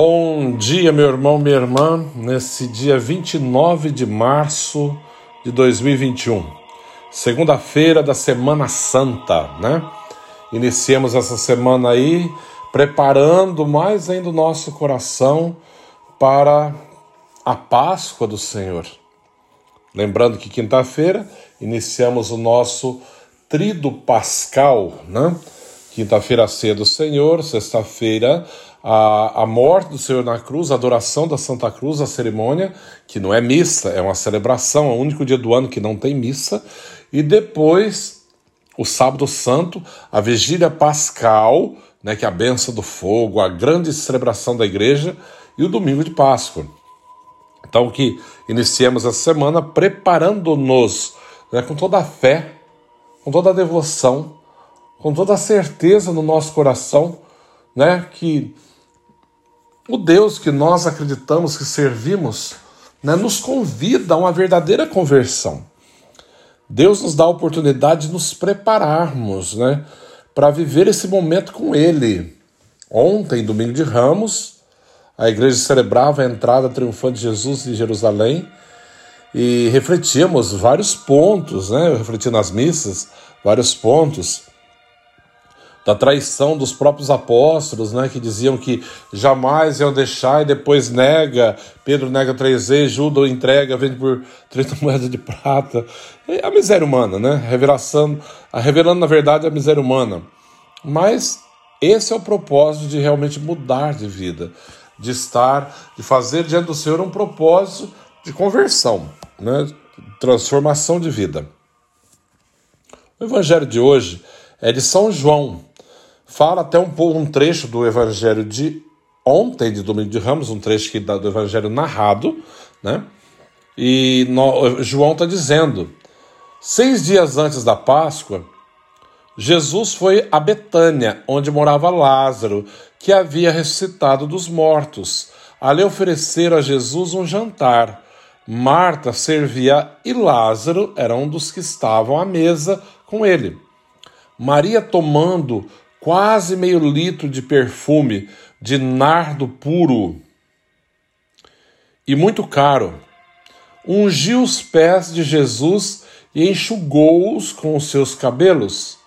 Bom dia, meu irmão, minha irmã, nesse dia 29 de março de 2021, segunda-feira da Semana Santa, né? Iniciemos essa semana aí preparando mais ainda o nosso coração para a Páscoa do Senhor. Lembrando que quinta-feira iniciamos o nosso trido pascal, né? Quinta-feira ceia do Senhor, sexta-feira a, a morte do Senhor na cruz, a adoração da Santa Cruz, a cerimônia, que não é missa, é uma celebração, é o único dia do ano que não tem missa, e depois o sábado santo, a vigília pascal, né, que é a benção do fogo, a grande celebração da igreja, e o domingo de Páscoa. Então que iniciemos a semana preparando-nos né, com toda a fé, com toda a devoção, com toda a certeza no nosso coração, né, que o Deus que nós acreditamos que servimos né, nos convida a uma verdadeira conversão. Deus nos dá a oportunidade de nos prepararmos né, para viver esse momento com Ele. Ontem, domingo de Ramos, a igreja celebrava a entrada triunfante de Jesus em Jerusalém e refletíamos vários pontos, né? Refleti nas missas, vários pontos da traição dos próprios apóstolos, né, que diziam que jamais iam deixar e depois nega, Pedro nega três vezes, Judas entrega, vende por 30 moedas de prata. É a miséria humana, né? Revelação, revelando na verdade a miséria humana. Mas esse é o propósito de realmente mudar de vida, de estar, de fazer diante do Senhor um propósito de conversão, né? transformação de vida. O evangelho de hoje é de São João, fala até um pouco um trecho do Evangelho de ontem, de Domingo de Ramos, um trecho que do Evangelho narrado, né? E no, João está dizendo: seis dias antes da Páscoa, Jesus foi a Betânia, onde morava Lázaro, que havia ressuscitado dos mortos. Ali ofereceram a Jesus um jantar. Marta servia e Lázaro era um dos que estavam à mesa com ele. Maria, tomando quase meio litro de perfume de nardo puro e muito caro. Ungiu os pés de Jesus e enxugou-os com os seus cabelos.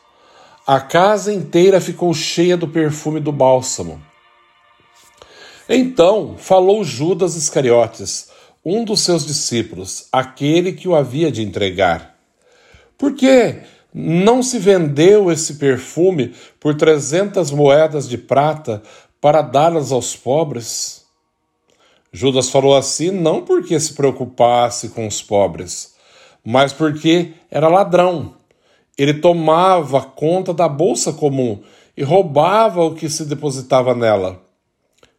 A casa inteira ficou cheia do perfume do bálsamo. Então falou Judas Iscariotes, um dos seus discípulos, aquele que o havia de entregar. Por que não se vendeu esse perfume por trezentas moedas de prata para dá-las aos pobres? Judas falou assim não porque se preocupasse com os pobres, mas porque era ladrão. Ele tomava conta da bolsa comum e roubava o que se depositava nela.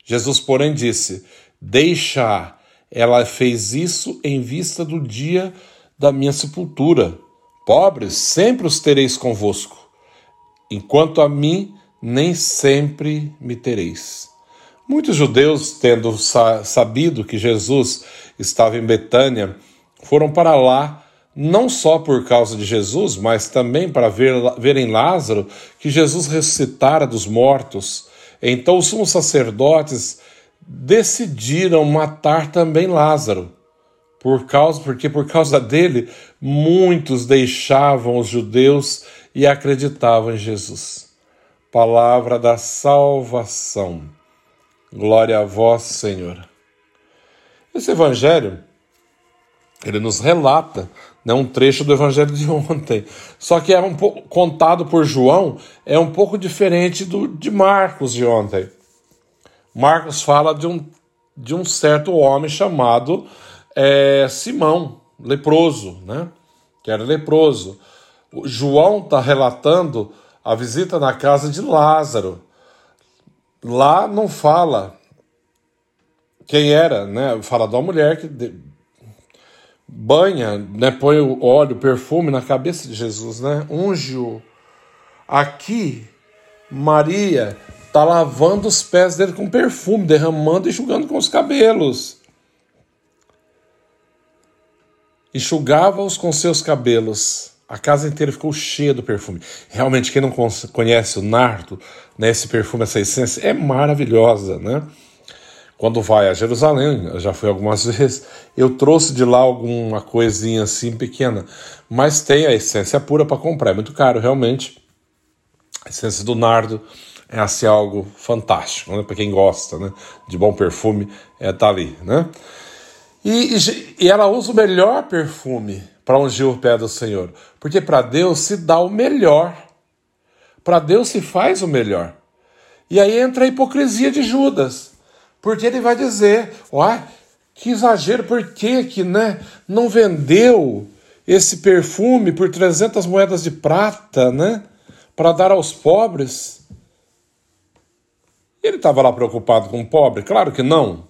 Jesus, porém, disse: Deixa, ela fez isso em vista do dia da minha sepultura. Pobres sempre os tereis convosco, enquanto a mim nem sempre me tereis. Muitos judeus, tendo sabido que Jesus estava em Betânia, foram para lá não só por causa de Jesus, mas também para ver, verem Lázaro, que Jesus ressuscitara dos mortos. Então os sumos sacerdotes decidiram matar também Lázaro por causa, porque por causa dele muitos deixavam os judeus e acreditavam em Jesus. Palavra da salvação. Glória a vós, Senhor. Esse evangelho ele nos relata né, um trecho do evangelho de ontem. Só que é um pouco contado por João, é um pouco diferente do de Marcos de ontem. Marcos fala de um, de um certo homem chamado é, Simão, leproso, né? Que era leproso. O João está relatando a visita na casa de Lázaro. Lá não fala quem era, né? Fala da mulher que banha, né? Põe o óleo, o perfume na cabeça de Jesus, né? Unge-o. Aqui, Maria está lavando os pés dele com perfume, derramando e enxugando com os cabelos enxugava-os com seus cabelos. A casa inteira ficou cheia do perfume. Realmente, quem não conhece o nardo, né, esse perfume, essa essência, é maravilhosa, né? quando vai a Jerusalém, eu já fui algumas vezes, eu trouxe de lá alguma coisinha assim pequena, mas tem a essência pura para comprar, é muito caro realmente. A essência do nardo é assim algo fantástico, né? para quem gosta né? de bom perfume, é tá ali, né? E, e, ela usa o melhor perfume para ungir o pé do Senhor, porque para Deus se dá o melhor, para Deus se faz o melhor. E aí entra a hipocrisia de Judas. Porque ele vai dizer: uai, que exagero, por que, que né, não vendeu esse perfume por 300 moedas de prata, né? Para dar aos pobres? Ele estava lá preocupado com o pobre? Claro que não.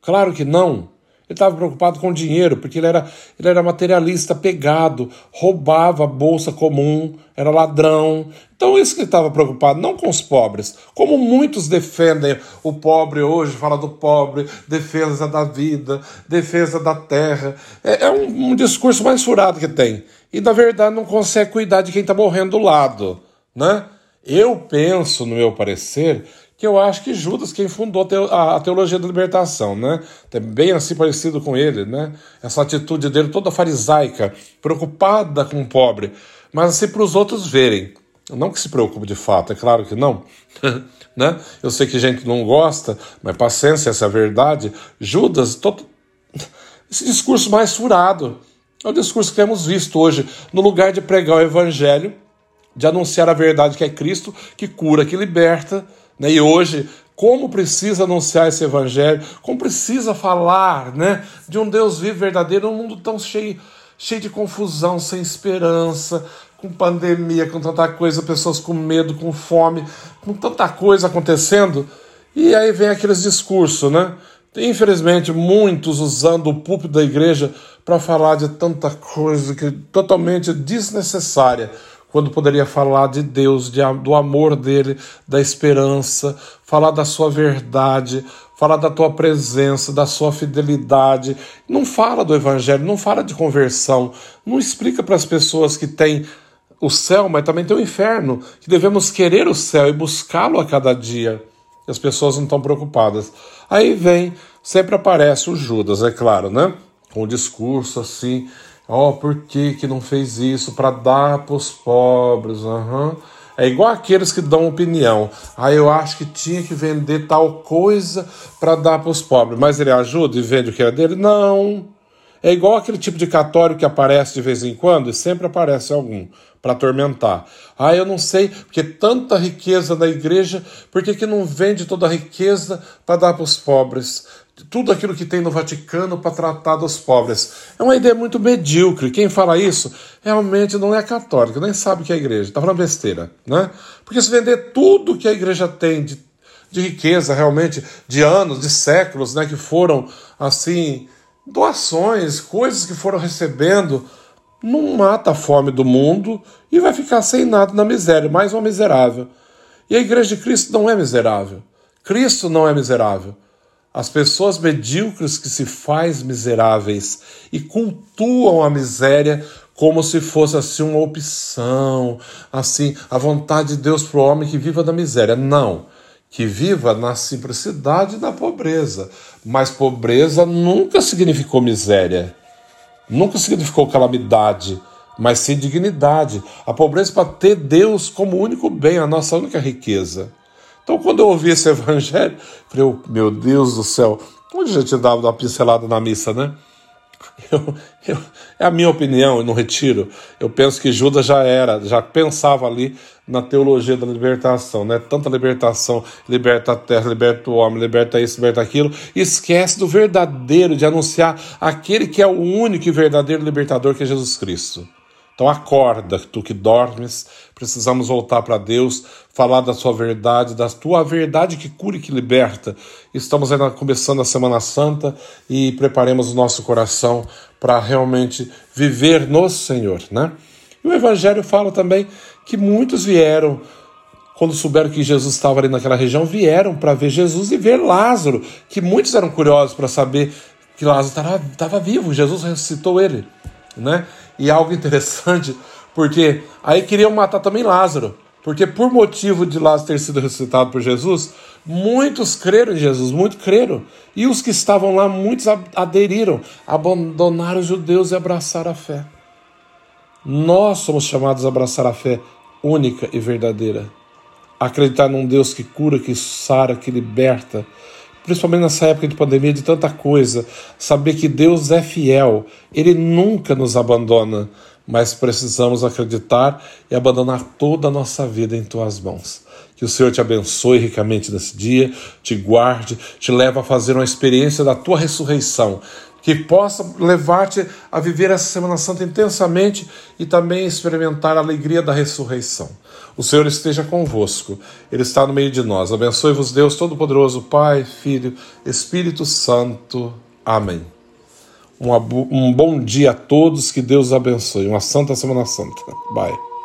Claro que não. Ele estava preocupado com dinheiro, porque ele era, ele era materialista, pegado, roubava a bolsa comum, era ladrão. Então, isso que ele estava preocupado, não com os pobres. Como muitos defendem o pobre hoje, fala do pobre, defesa da vida, defesa da terra. É, é um, um discurso mais furado que tem. E, na verdade, não consegue cuidar de quem está morrendo do lado. Né? Eu penso, no meu parecer, que eu acho que Judas, quem fundou a teologia da libertação, né? É bem assim parecido com ele, né? Essa atitude dele toda farisaica, preocupada com o pobre, mas assim para os outros verem. Não que se preocupe de fato, é claro que não. né? Eu sei que gente não gosta, mas paciência, essa é a verdade. Judas, todo... esse discurso mais furado, é o discurso que temos visto hoje, no lugar de pregar o evangelho, de anunciar a verdade que é Cristo, que cura, que liberta, né? E hoje, como precisa anunciar esse evangelho, como precisa falar né, de um Deus vivo verdadeiro num mundo tão cheio, cheio de confusão, sem esperança, com pandemia, com tanta coisa, pessoas com medo, com fome, com tanta coisa acontecendo. E aí vem aqueles discursos, né? Infelizmente, muitos usando o púlpito da igreja para falar de tanta coisa que totalmente desnecessária quando poderia falar de Deus, de, do amor dele, da esperança, falar da sua verdade, falar da tua presença, da sua fidelidade. Não fala do evangelho, não fala de conversão, não explica para as pessoas que têm o céu, mas também tem o inferno, que devemos querer o céu e buscá-lo a cada dia. As pessoas não estão preocupadas. Aí vem, sempre aparece o Judas, é claro, né? Com o discurso assim Ó, oh, por que, que não fez isso? Para dar para os pobres. Uhum. É igual aqueles que dão opinião. Ah, eu acho que tinha que vender tal coisa para dar para os pobres. Mas ele ajuda e vende o que é dele? Não. É igual aquele tipo de católico que aparece de vez em quando, e sempre aparece algum, para atormentar. Ah, eu não sei, porque tanta riqueza na igreja, por que, que não vende toda a riqueza para dar para os pobres? Tudo aquilo que tem no Vaticano para tratar dos pobres. É uma ideia muito medíocre. Quem fala isso realmente não é católico, nem sabe o que é a igreja, está falando besteira. Né? Porque se vender tudo que a igreja tem de, de riqueza, realmente, de anos, de séculos, né, que foram assim, doações, coisas que foram recebendo, não mata a fome do mundo e vai ficar sem nada na miséria, mais uma miserável. E a igreja de Cristo não é miserável. Cristo não é miserável. As pessoas medíocres que se faz miseráveis e cultuam a miséria como se fosse assim uma opção, assim, a vontade de Deus para o homem que viva da miséria. Não, que viva na simplicidade na pobreza. Mas pobreza nunca significou miséria, nunca significou calamidade, mas sim dignidade. A pobreza para ter Deus como único bem, a nossa única riqueza. Então, quando eu ouvi esse evangelho, falei, oh, meu Deus do céu, onde já tinha dado uma pincelada na missa, né? Eu, eu, é a minha opinião, não retiro. Eu penso que Judas já era, já pensava ali na teologia da libertação, né? Tanta libertação, liberta a terra, liberta o homem, liberta isso, liberta aquilo, esquece do verdadeiro, de anunciar aquele que é o único e verdadeiro libertador que é Jesus Cristo. Então acorda, tu que dormes, precisamos voltar para Deus, falar da sua verdade, da tua verdade que cura e que liberta. Estamos ainda começando a Semana Santa e preparemos o nosso coração para realmente viver no Senhor, né? E o Evangelho fala também que muitos vieram quando souberam que Jesus estava ali naquela região, vieram para ver Jesus e ver Lázaro, que muitos eram curiosos para saber que Lázaro estava vivo, Jesus ressuscitou ele, né? E algo interessante, porque aí queriam matar também Lázaro, Porque por motivo de Lázaro ter sido ressuscitado por Jesus, muitos creram em Jesus, muitos creram. E os que estavam lá, muitos aderiram, abandonaram os judeus e abraçaram a fé. Nós somos chamados a abraçar a fé única e verdadeira. Acreditar num Deus que cura, que sara, que liberta, principalmente nessa época de pandemia, de tanta coisa, saber que Deus é fiel, Ele nunca nos abandona, mas precisamos acreditar e abandonar toda a nossa vida em Tuas mãos. Que o Senhor te abençoe ricamente nesse dia, te guarde, te leve a fazer uma experiência da Tua ressurreição, que possa levar-te a viver essa Semana Santa intensamente e também experimentar a alegria da ressurreição. O Senhor esteja convosco, Ele está no meio de nós. Abençoe-vos, Deus Todo-Poderoso, Pai, Filho, Espírito Santo. Amém. Um, um bom dia a todos, que Deus abençoe. Uma Santa Semana Santa. Bye.